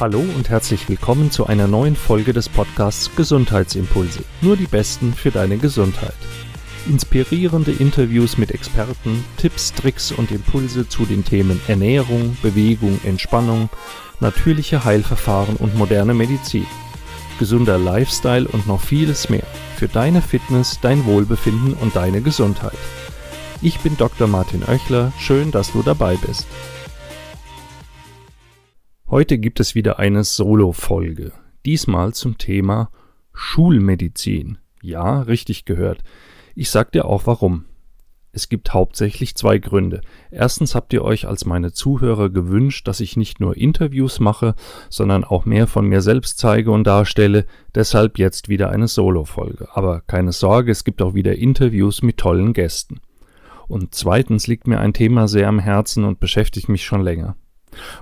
Hallo und herzlich willkommen zu einer neuen Folge des Podcasts Gesundheitsimpulse. Nur die Besten für deine Gesundheit. Inspirierende Interviews mit Experten, Tipps, Tricks und Impulse zu den Themen Ernährung, Bewegung, Entspannung, natürliche Heilverfahren und moderne Medizin. Gesunder Lifestyle und noch vieles mehr für deine Fitness, dein Wohlbefinden und deine Gesundheit. Ich bin Dr. Martin Oechler, schön, dass du dabei bist. Heute gibt es wieder eine Solo-Folge. Diesmal zum Thema Schulmedizin. Ja, richtig gehört. Ich sag dir auch warum. Es gibt hauptsächlich zwei Gründe. Erstens habt ihr euch als meine Zuhörer gewünscht, dass ich nicht nur Interviews mache, sondern auch mehr von mir selbst zeige und darstelle, deshalb jetzt wieder eine Solo-Folge. Aber keine Sorge, es gibt auch wieder Interviews mit tollen Gästen. Und zweitens liegt mir ein Thema sehr am Herzen und beschäftigt mich schon länger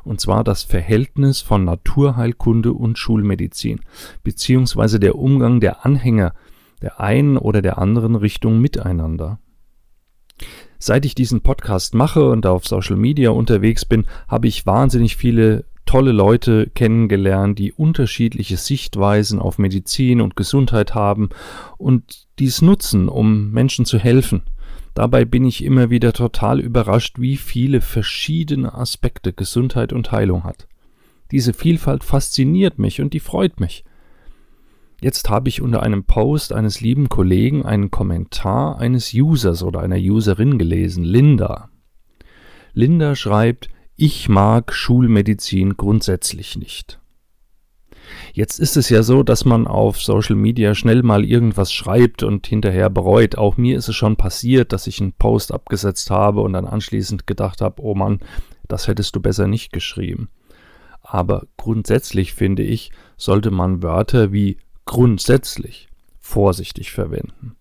und zwar das Verhältnis von Naturheilkunde und Schulmedizin, beziehungsweise der Umgang der Anhänger der einen oder der anderen Richtung miteinander. Seit ich diesen Podcast mache und auf Social Media unterwegs bin, habe ich wahnsinnig viele tolle Leute kennengelernt, die unterschiedliche Sichtweisen auf Medizin und Gesundheit haben und dies nutzen, um Menschen zu helfen. Dabei bin ich immer wieder total überrascht, wie viele verschiedene Aspekte Gesundheit und Heilung hat. Diese Vielfalt fasziniert mich und die freut mich. Jetzt habe ich unter einem Post eines lieben Kollegen einen Kommentar eines Users oder einer Userin gelesen, Linda. Linda schreibt, ich mag Schulmedizin grundsätzlich nicht. Jetzt ist es ja so, dass man auf Social Media schnell mal irgendwas schreibt und hinterher bereut. Auch mir ist es schon passiert, dass ich einen Post abgesetzt habe und dann anschließend gedacht habe, oh Mann, das hättest du besser nicht geschrieben. Aber grundsätzlich finde ich, sollte man Wörter wie grundsätzlich vorsichtig verwenden.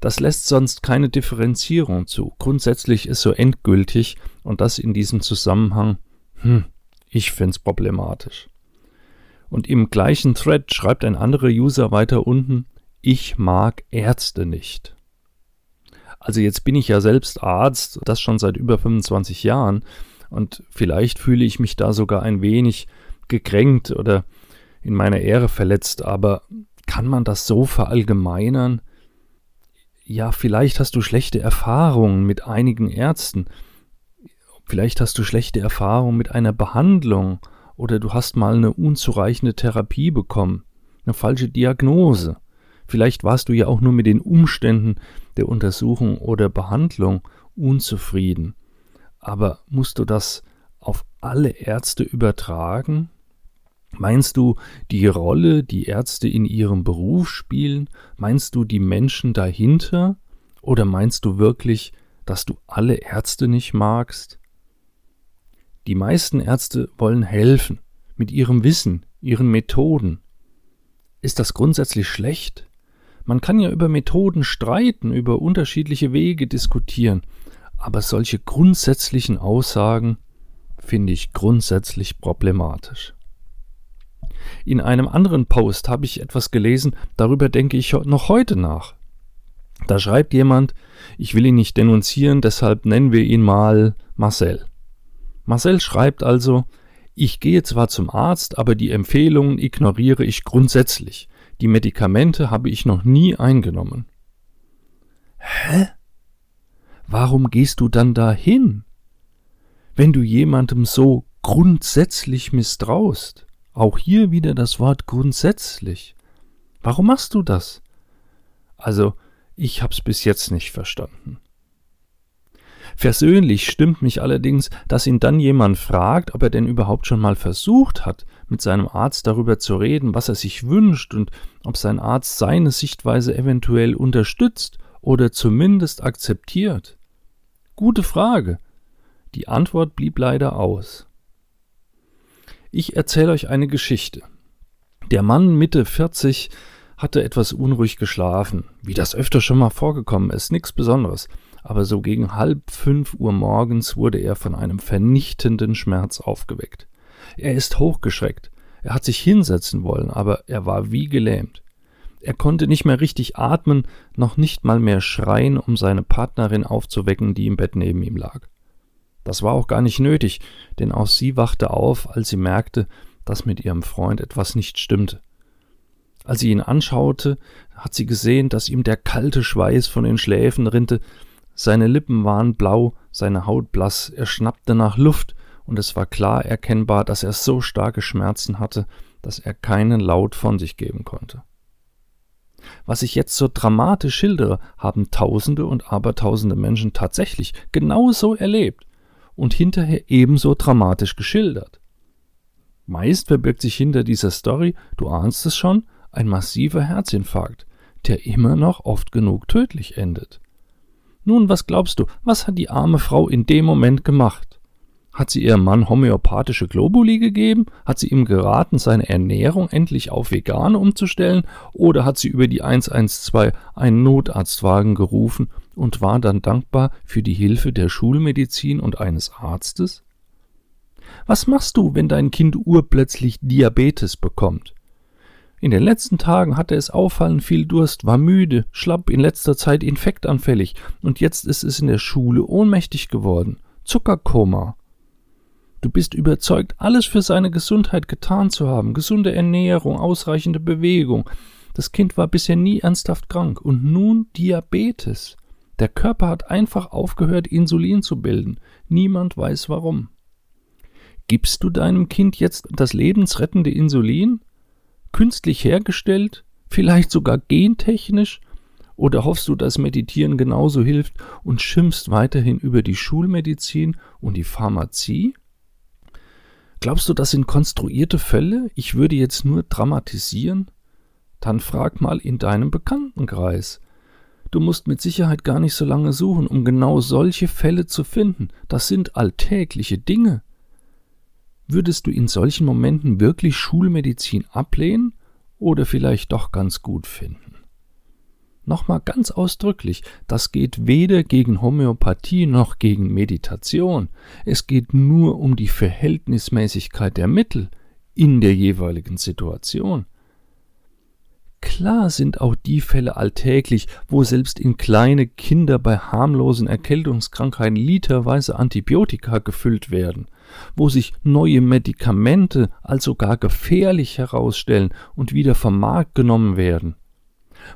Das lässt sonst keine Differenzierung zu. Grundsätzlich ist so endgültig und das in diesem Zusammenhang, hm, ich finde es problematisch. Und im gleichen Thread schreibt ein anderer User weiter unten, ich mag Ärzte nicht. Also jetzt bin ich ja selbst Arzt, das schon seit über 25 Jahren, und vielleicht fühle ich mich da sogar ein wenig gekränkt oder in meiner Ehre verletzt, aber kann man das so verallgemeinern? Ja, vielleicht hast du schlechte Erfahrungen mit einigen Ärzten, vielleicht hast du schlechte Erfahrungen mit einer Behandlung oder du hast mal eine unzureichende Therapie bekommen, eine falsche Diagnose. Vielleicht warst du ja auch nur mit den Umständen der Untersuchung oder Behandlung unzufrieden. Aber musst du das auf alle Ärzte übertragen? Meinst du die Rolle, die Ärzte in ihrem Beruf spielen? Meinst du die Menschen dahinter? Oder meinst du wirklich, dass du alle Ärzte nicht magst? Die meisten Ärzte wollen helfen, mit ihrem Wissen, ihren Methoden. Ist das grundsätzlich schlecht? Man kann ja über Methoden streiten, über unterschiedliche Wege diskutieren, aber solche grundsätzlichen Aussagen finde ich grundsätzlich problematisch. In einem anderen Post habe ich etwas gelesen, darüber denke ich noch heute nach. Da schreibt jemand, ich will ihn nicht denunzieren, deshalb nennen wir ihn mal Marcel. Marcel schreibt also, ich gehe zwar zum Arzt, aber die Empfehlungen ignoriere ich grundsätzlich. Die Medikamente habe ich noch nie eingenommen. Hä? Warum gehst du dann dahin? Wenn du jemandem so grundsätzlich misstraust, auch hier wieder das Wort grundsätzlich. Warum machst du das? Also, ich hab's bis jetzt nicht verstanden. Versöhnlich stimmt mich allerdings, dass ihn dann jemand fragt, ob er denn überhaupt schon mal versucht hat, mit seinem Arzt darüber zu reden, was er sich wünscht und ob sein Arzt seine Sichtweise eventuell unterstützt oder zumindest akzeptiert. Gute Frage. Die Antwort blieb leider aus. Ich erzähle euch eine Geschichte. Der Mann Mitte 40 hatte etwas unruhig geschlafen, wie das öfter schon mal vorgekommen ist, nichts Besonderes aber so gegen halb fünf Uhr morgens wurde er von einem vernichtenden Schmerz aufgeweckt. Er ist hochgeschreckt. Er hat sich hinsetzen wollen, aber er war wie gelähmt. Er konnte nicht mehr richtig atmen, noch nicht mal mehr schreien, um seine Partnerin aufzuwecken, die im Bett neben ihm lag. Das war auch gar nicht nötig, denn auch sie wachte auf, als sie merkte, dass mit ihrem Freund etwas nicht stimmte. Als sie ihn anschaute, hat sie gesehen, dass ihm der kalte Schweiß von den Schläfen rinnte, seine Lippen waren blau, seine Haut blass, er schnappte nach Luft, und es war klar erkennbar, dass er so starke Schmerzen hatte, dass er keinen Laut von sich geben konnte. Was ich jetzt so dramatisch schildere, haben Tausende und Abertausende Menschen tatsächlich genauso erlebt und hinterher ebenso dramatisch geschildert. Meist verbirgt sich hinter dieser Story, du ahnst es schon, ein massiver Herzinfarkt, der immer noch oft genug tödlich endet. Nun, was glaubst du, was hat die arme Frau in dem Moment gemacht? Hat sie ihrem Mann homöopathische Globuli gegeben? Hat sie ihm geraten, seine Ernährung endlich auf vegan umzustellen? Oder hat sie über die 112 einen Notarztwagen gerufen und war dann dankbar für die Hilfe der Schulmedizin und eines Arztes? Was machst du, wenn dein Kind urplötzlich Diabetes bekommt? In den letzten Tagen hatte es auffallend viel Durst, war müde, schlapp, in letzter Zeit infektanfällig und jetzt ist es in der Schule ohnmächtig geworden. Zuckerkoma. Du bist überzeugt, alles für seine Gesundheit getan zu haben, gesunde Ernährung, ausreichende Bewegung. Das Kind war bisher nie ernsthaft krank und nun Diabetes. Der Körper hat einfach aufgehört, Insulin zu bilden. Niemand weiß warum. Gibst du deinem Kind jetzt das lebensrettende Insulin? Künstlich hergestellt, vielleicht sogar gentechnisch? Oder hoffst du, dass Meditieren genauso hilft und schimpfst weiterhin über die Schulmedizin und die Pharmazie? Glaubst du, das sind konstruierte Fälle? Ich würde jetzt nur dramatisieren? Dann frag mal in deinem Bekanntenkreis. Du musst mit Sicherheit gar nicht so lange suchen, um genau solche Fälle zu finden. Das sind alltägliche Dinge. Würdest du in solchen Momenten wirklich Schulmedizin ablehnen oder vielleicht doch ganz gut finden? Nochmal ganz ausdrücklich, das geht weder gegen Homöopathie noch gegen Meditation. Es geht nur um die Verhältnismäßigkeit der Mittel in der jeweiligen Situation. Klar sind auch die Fälle alltäglich, wo selbst in kleine Kinder bei harmlosen Erkältungskrankheiten literweise Antibiotika gefüllt werden, wo sich neue Medikamente als sogar gefährlich herausstellen und wieder vom Markt genommen werden,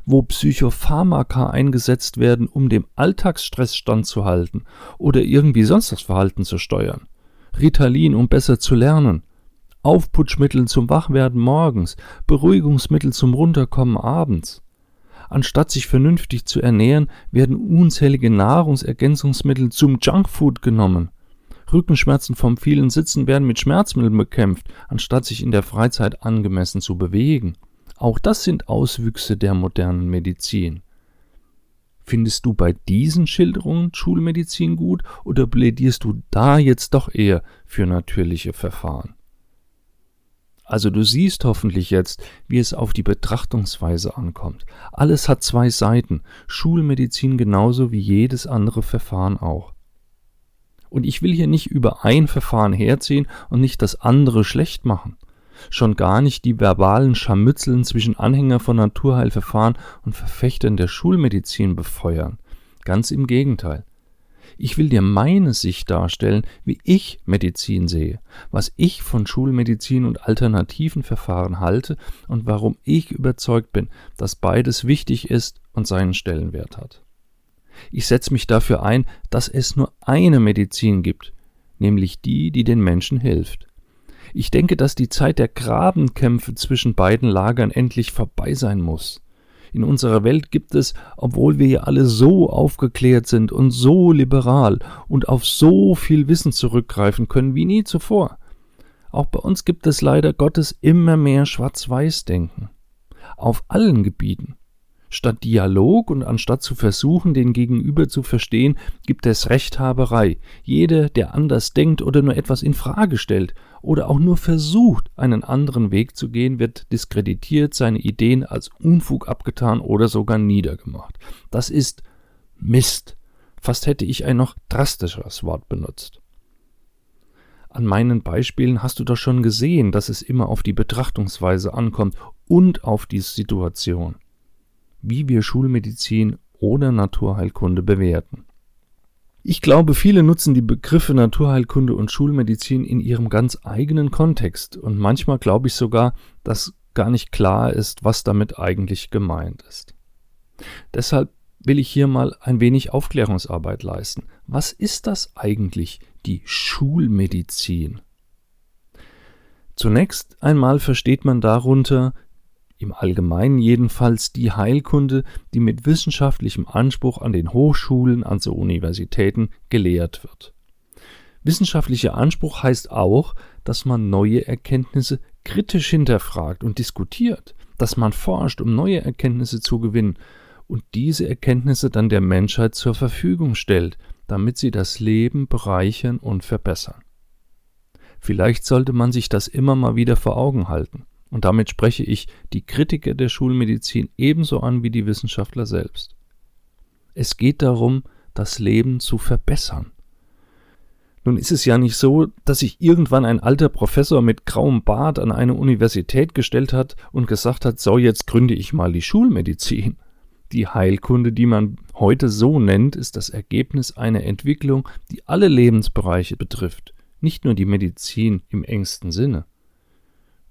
wo Psychopharmaka eingesetzt werden, um dem Alltagsstress standzuhalten oder irgendwie sonst das Verhalten zu steuern, Ritalin, um besser zu lernen, Aufputschmittel zum Wachwerden morgens, Beruhigungsmittel zum Runterkommen abends. Anstatt sich vernünftig zu ernähren, werden unzählige Nahrungsergänzungsmittel zum Junkfood genommen. Rückenschmerzen vom vielen Sitzen werden mit Schmerzmitteln bekämpft, anstatt sich in der Freizeit angemessen zu bewegen. Auch das sind Auswüchse der modernen Medizin. Findest du bei diesen Schilderungen Schulmedizin gut oder plädierst du da jetzt doch eher für natürliche Verfahren? Also du siehst hoffentlich jetzt, wie es auf die Betrachtungsweise ankommt. Alles hat zwei Seiten, Schulmedizin genauso wie jedes andere Verfahren auch. Und ich will hier nicht über ein Verfahren herziehen und nicht das andere schlecht machen. Schon gar nicht die verbalen Scharmützeln zwischen Anhänger von Naturheilverfahren und Verfechtern der Schulmedizin befeuern. Ganz im Gegenteil. Ich will dir meine Sicht darstellen, wie ich Medizin sehe, was ich von Schulmedizin und alternativen Verfahren halte und warum ich überzeugt bin, dass beides wichtig ist und seinen Stellenwert hat. Ich setze mich dafür ein, dass es nur eine Medizin gibt, nämlich die, die den Menschen hilft. Ich denke, dass die Zeit der Grabenkämpfe zwischen beiden Lagern endlich vorbei sein muss in unserer Welt gibt es, obwohl wir ja alle so aufgeklärt sind und so liberal und auf so viel Wissen zurückgreifen können wie nie zuvor. Auch bei uns gibt es leider Gottes immer mehr Schwarz-Weiß-Denken. Auf allen Gebieten. Statt Dialog und anstatt zu versuchen, den Gegenüber zu verstehen, gibt es Rechthaberei. Jeder, der anders denkt oder nur etwas in Frage stellt oder auch nur versucht, einen anderen Weg zu gehen, wird diskreditiert, seine Ideen als Unfug abgetan oder sogar niedergemacht. Das ist Mist. Fast hätte ich ein noch drastischeres Wort benutzt. An meinen Beispielen hast du doch schon gesehen, dass es immer auf die Betrachtungsweise ankommt und auf die Situation wie wir Schulmedizin oder Naturheilkunde bewerten. Ich glaube, viele nutzen die Begriffe Naturheilkunde und Schulmedizin in ihrem ganz eigenen Kontext und manchmal glaube ich sogar, dass gar nicht klar ist, was damit eigentlich gemeint ist. Deshalb will ich hier mal ein wenig Aufklärungsarbeit leisten. Was ist das eigentlich, die Schulmedizin? Zunächst einmal versteht man darunter im Allgemeinen jedenfalls die Heilkunde, die mit wissenschaftlichem Anspruch an den Hochschulen, also Universitäten, gelehrt wird. Wissenschaftlicher Anspruch heißt auch, dass man neue Erkenntnisse kritisch hinterfragt und diskutiert, dass man forscht, um neue Erkenntnisse zu gewinnen und diese Erkenntnisse dann der Menschheit zur Verfügung stellt, damit sie das Leben bereichern und verbessern. Vielleicht sollte man sich das immer mal wieder vor Augen halten. Und damit spreche ich die Kritiker der Schulmedizin ebenso an wie die Wissenschaftler selbst. Es geht darum, das Leben zu verbessern. Nun ist es ja nicht so, dass sich irgendwann ein alter Professor mit grauem Bart an eine Universität gestellt hat und gesagt hat, so jetzt gründe ich mal die Schulmedizin. Die Heilkunde, die man heute so nennt, ist das Ergebnis einer Entwicklung, die alle Lebensbereiche betrifft, nicht nur die Medizin im engsten Sinne.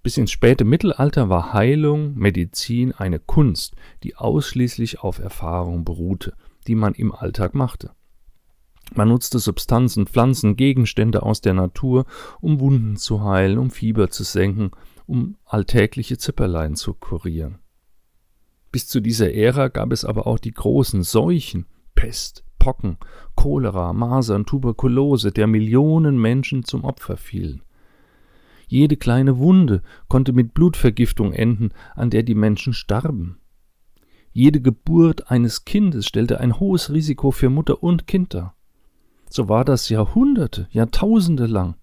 Bis ins späte Mittelalter war Heilung, Medizin eine Kunst, die ausschließlich auf Erfahrung beruhte, die man im Alltag machte. Man nutzte Substanzen, Pflanzen, Gegenstände aus der Natur, um Wunden zu heilen, um Fieber zu senken, um alltägliche Zipperlein zu kurieren. Bis zu dieser Ära gab es aber auch die großen Seuchen, Pest, Pocken, Cholera, Masern, Tuberkulose, der Millionen Menschen zum Opfer fielen. Jede kleine Wunde konnte mit Blutvergiftung enden, an der die Menschen starben. Jede Geburt eines Kindes stellte ein hohes Risiko für Mutter und Kind dar. So war das Jahrhunderte, Jahrtausende lang.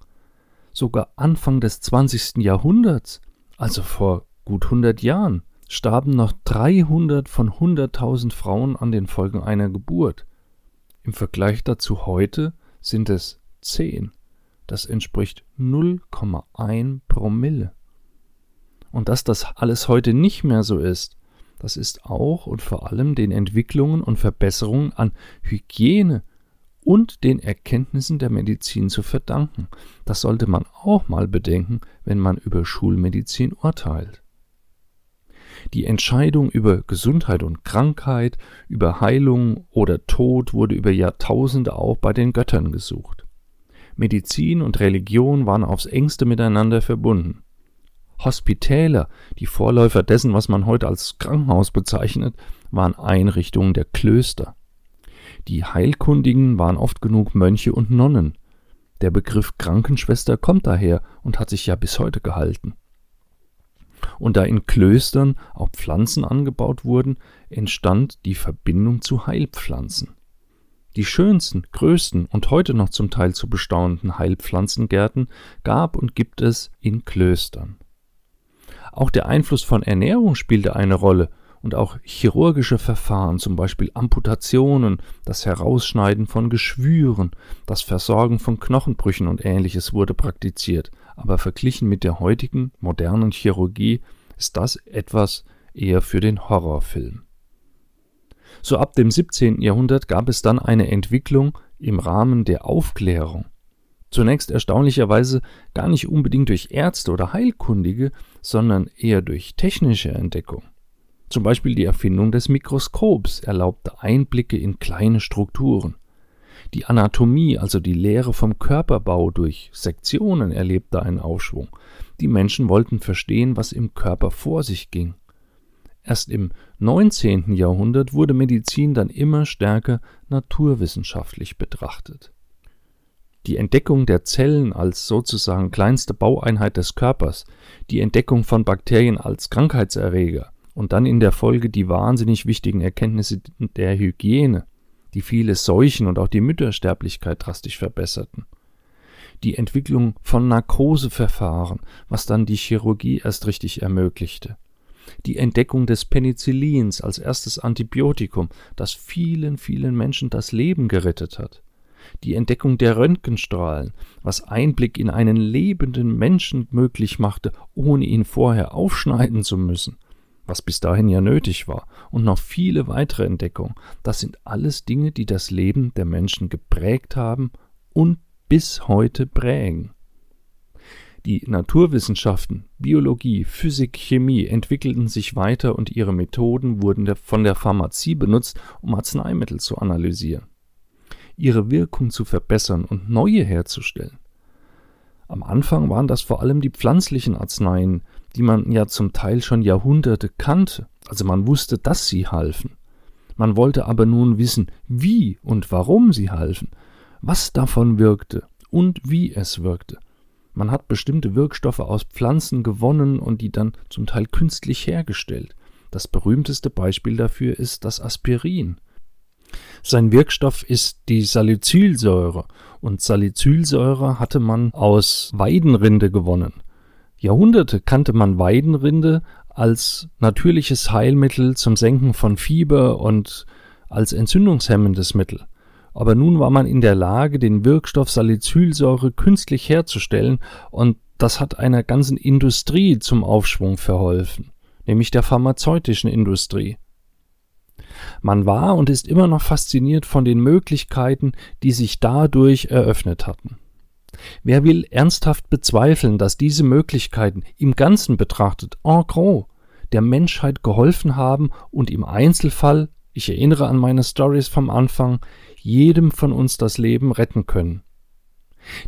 Sogar Anfang des 20. Jahrhunderts, also vor gut 100 Jahren, starben noch 300 von 100.000 Frauen an den Folgen einer Geburt. Im Vergleich dazu heute sind es 10. Das entspricht 0,1 Promille. Und dass das alles heute nicht mehr so ist, das ist auch und vor allem den Entwicklungen und Verbesserungen an Hygiene und den Erkenntnissen der Medizin zu verdanken. Das sollte man auch mal bedenken, wenn man über Schulmedizin urteilt. Die Entscheidung über Gesundheit und Krankheit, über Heilung oder Tod wurde über Jahrtausende auch bei den Göttern gesucht. Medizin und Religion waren aufs engste miteinander verbunden. Hospitäler, die Vorläufer dessen, was man heute als Krankenhaus bezeichnet, waren Einrichtungen der Klöster. Die Heilkundigen waren oft genug Mönche und Nonnen. Der Begriff Krankenschwester kommt daher und hat sich ja bis heute gehalten. Und da in Klöstern auch Pflanzen angebaut wurden, entstand die Verbindung zu Heilpflanzen. Die schönsten, größten und heute noch zum Teil zu bestauenden Heilpflanzengärten gab und gibt es in Klöstern. Auch der Einfluss von Ernährung spielte eine Rolle und auch chirurgische Verfahren, zum Beispiel Amputationen, das Herausschneiden von Geschwüren, das Versorgen von Knochenbrüchen und ähnliches wurde praktiziert, aber verglichen mit der heutigen modernen Chirurgie ist das etwas eher für den Horrorfilm. So ab dem 17. Jahrhundert gab es dann eine Entwicklung im Rahmen der Aufklärung. Zunächst erstaunlicherweise gar nicht unbedingt durch Ärzte oder Heilkundige, sondern eher durch technische Entdeckung. Zum Beispiel die Erfindung des Mikroskops erlaubte Einblicke in kleine Strukturen. Die Anatomie, also die Lehre vom Körperbau durch Sektionen, erlebte einen Aufschwung. Die Menschen wollten verstehen, was im Körper vor sich ging. Erst im 19. Jahrhundert wurde Medizin dann immer stärker naturwissenschaftlich betrachtet. Die Entdeckung der Zellen als sozusagen kleinste Baueinheit des Körpers, die Entdeckung von Bakterien als Krankheitserreger und dann in der Folge die wahnsinnig wichtigen Erkenntnisse der Hygiene, die viele Seuchen und auch die Müttersterblichkeit drastisch verbesserten. Die Entwicklung von Narkoseverfahren, was dann die Chirurgie erst richtig ermöglichte die Entdeckung des Penicillins als erstes Antibiotikum, das vielen, vielen Menschen das Leben gerettet hat, die Entdeckung der Röntgenstrahlen, was Einblick in einen lebenden Menschen möglich machte, ohne ihn vorher aufschneiden zu müssen, was bis dahin ja nötig war, und noch viele weitere Entdeckungen, das sind alles Dinge, die das Leben der Menschen geprägt haben und bis heute prägen. Die Naturwissenschaften, Biologie, Physik, Chemie entwickelten sich weiter und ihre Methoden wurden von der Pharmazie benutzt, um Arzneimittel zu analysieren, ihre Wirkung zu verbessern und neue herzustellen. Am Anfang waren das vor allem die pflanzlichen Arzneien, die man ja zum Teil schon Jahrhunderte kannte, also man wusste, dass sie halfen. Man wollte aber nun wissen, wie und warum sie halfen, was davon wirkte und wie es wirkte. Man hat bestimmte Wirkstoffe aus Pflanzen gewonnen und die dann zum Teil künstlich hergestellt. Das berühmteste Beispiel dafür ist das Aspirin. Sein Wirkstoff ist die Salicylsäure und Salicylsäure hatte man aus Weidenrinde gewonnen. Jahrhunderte kannte man Weidenrinde als natürliches Heilmittel zum Senken von Fieber und als entzündungshemmendes Mittel aber nun war man in der Lage, den Wirkstoff Salicylsäure künstlich herzustellen und das hat einer ganzen Industrie zum Aufschwung verholfen, nämlich der pharmazeutischen Industrie. Man war und ist immer noch fasziniert von den Möglichkeiten, die sich dadurch eröffnet hatten. Wer will ernsthaft bezweifeln, dass diese Möglichkeiten im Ganzen betrachtet en gros der Menschheit geholfen haben und im Einzelfall, ich erinnere an meine Stories vom Anfang, jedem von uns das Leben retten können.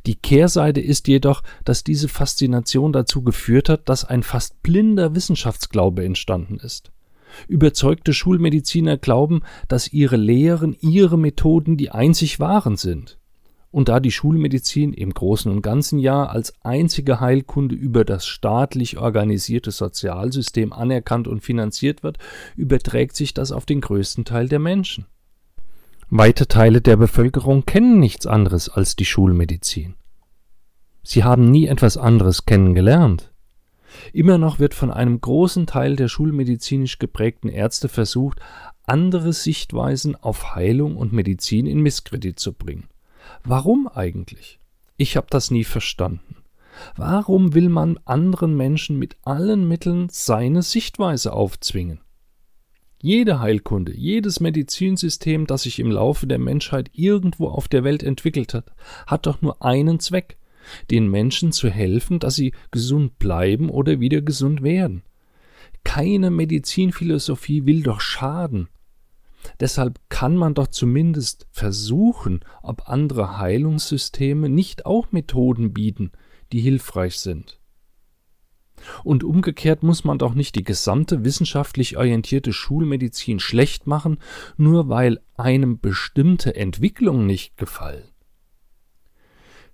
Die Kehrseite ist jedoch, dass diese Faszination dazu geführt hat, dass ein fast blinder Wissenschaftsglaube entstanden ist. Überzeugte Schulmediziner glauben, dass ihre Lehren, ihre Methoden die einzig wahren sind. Und da die Schulmedizin im Großen und Ganzen ja als einzige Heilkunde über das staatlich organisierte Sozialsystem anerkannt und finanziert wird, überträgt sich das auf den größten Teil der Menschen. Weite Teile der Bevölkerung kennen nichts anderes als die Schulmedizin. Sie haben nie etwas anderes kennengelernt. Immer noch wird von einem großen Teil der schulmedizinisch geprägten Ärzte versucht, andere Sichtweisen auf Heilung und Medizin in Misskredit zu bringen. Warum eigentlich? Ich habe das nie verstanden. Warum will man anderen Menschen mit allen Mitteln seine Sichtweise aufzwingen? Jede Heilkunde, jedes Medizinsystem, das sich im Laufe der Menschheit irgendwo auf der Welt entwickelt hat, hat doch nur einen Zweck, den Menschen zu helfen, dass sie gesund bleiben oder wieder gesund werden. Keine Medizinphilosophie will doch schaden. Deshalb kann man doch zumindest versuchen, ob andere Heilungssysteme nicht auch Methoden bieten, die hilfreich sind. Und umgekehrt muss man doch nicht die gesamte wissenschaftlich orientierte Schulmedizin schlecht machen, nur weil einem bestimmte Entwicklungen nicht gefallen.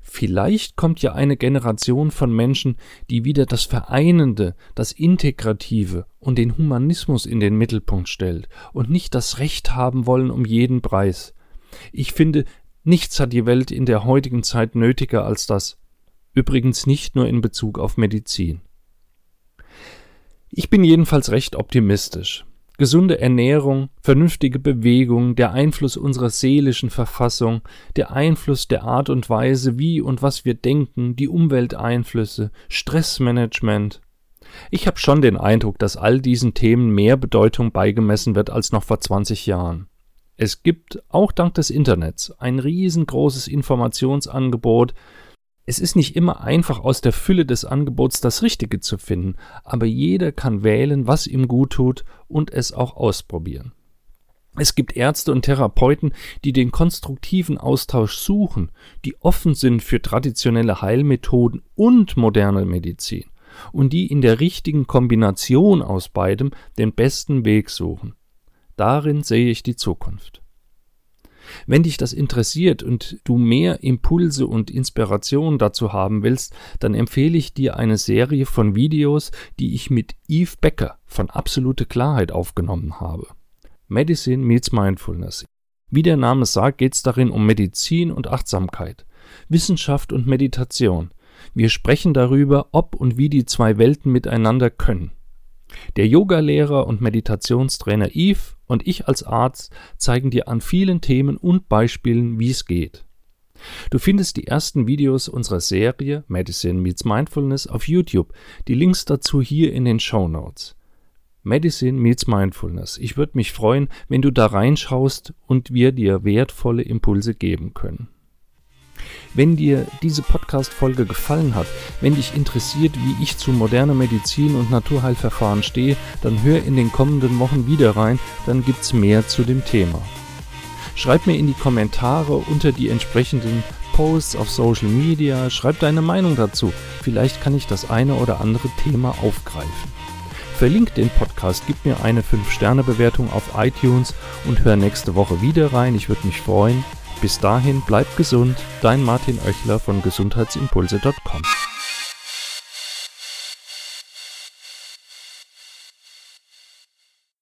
Vielleicht kommt ja eine Generation von Menschen, die wieder das Vereinende, das Integrative und den Humanismus in den Mittelpunkt stellt und nicht das Recht haben wollen um jeden Preis. Ich finde, nichts hat die Welt in der heutigen Zeit nötiger als das. Übrigens nicht nur in Bezug auf Medizin. Ich bin jedenfalls recht optimistisch. Gesunde Ernährung, vernünftige Bewegung, der Einfluss unserer seelischen Verfassung, der Einfluss der Art und Weise, wie und was wir denken, die Umwelteinflüsse, Stressmanagement. Ich habe schon den Eindruck, dass all diesen Themen mehr Bedeutung beigemessen wird als noch vor 20 Jahren. Es gibt, auch dank des Internets, ein riesengroßes Informationsangebot, es ist nicht immer einfach aus der Fülle des Angebots das Richtige zu finden, aber jeder kann wählen, was ihm gut tut und es auch ausprobieren. Es gibt Ärzte und Therapeuten, die den konstruktiven Austausch suchen, die offen sind für traditionelle Heilmethoden und moderne Medizin und die in der richtigen Kombination aus beidem den besten Weg suchen. Darin sehe ich die Zukunft. Wenn dich das interessiert und du mehr Impulse und Inspiration dazu haben willst, dann empfehle ich dir eine Serie von Videos, die ich mit Eve Becker von Absolute Klarheit aufgenommen habe. Medicine meets Mindfulness. Wie der Name sagt, geht es darin um Medizin und Achtsamkeit, Wissenschaft und Meditation. Wir sprechen darüber, ob und wie die zwei Welten miteinander können. Der Yogalehrer und Meditationstrainer Yves und ich als Arzt zeigen dir an vielen Themen und Beispielen, wie es geht. Du findest die ersten Videos unserer Serie Medicine Meets Mindfulness auf YouTube. Die Links dazu hier in den Show Notes. Medicine meets Mindfulness. Ich würde mich freuen, wenn du da reinschaust und wir dir wertvolle Impulse geben können. Wenn dir diese Podcast-Folge gefallen hat, wenn dich interessiert, wie ich zu moderner Medizin und Naturheilverfahren stehe, dann hör in den kommenden Wochen wieder rein, dann gibt's mehr zu dem Thema. Schreib mir in die Kommentare unter die entsprechenden Posts auf Social Media, schreib deine Meinung dazu. Vielleicht kann ich das eine oder andere Thema aufgreifen. Verlink den Podcast, gib mir eine 5-Sterne-Bewertung auf iTunes und hör nächste Woche wieder rein. Ich würde mich freuen. Bis dahin, bleib gesund. Dein Martin Oechler von gesundheitsimpulse.com.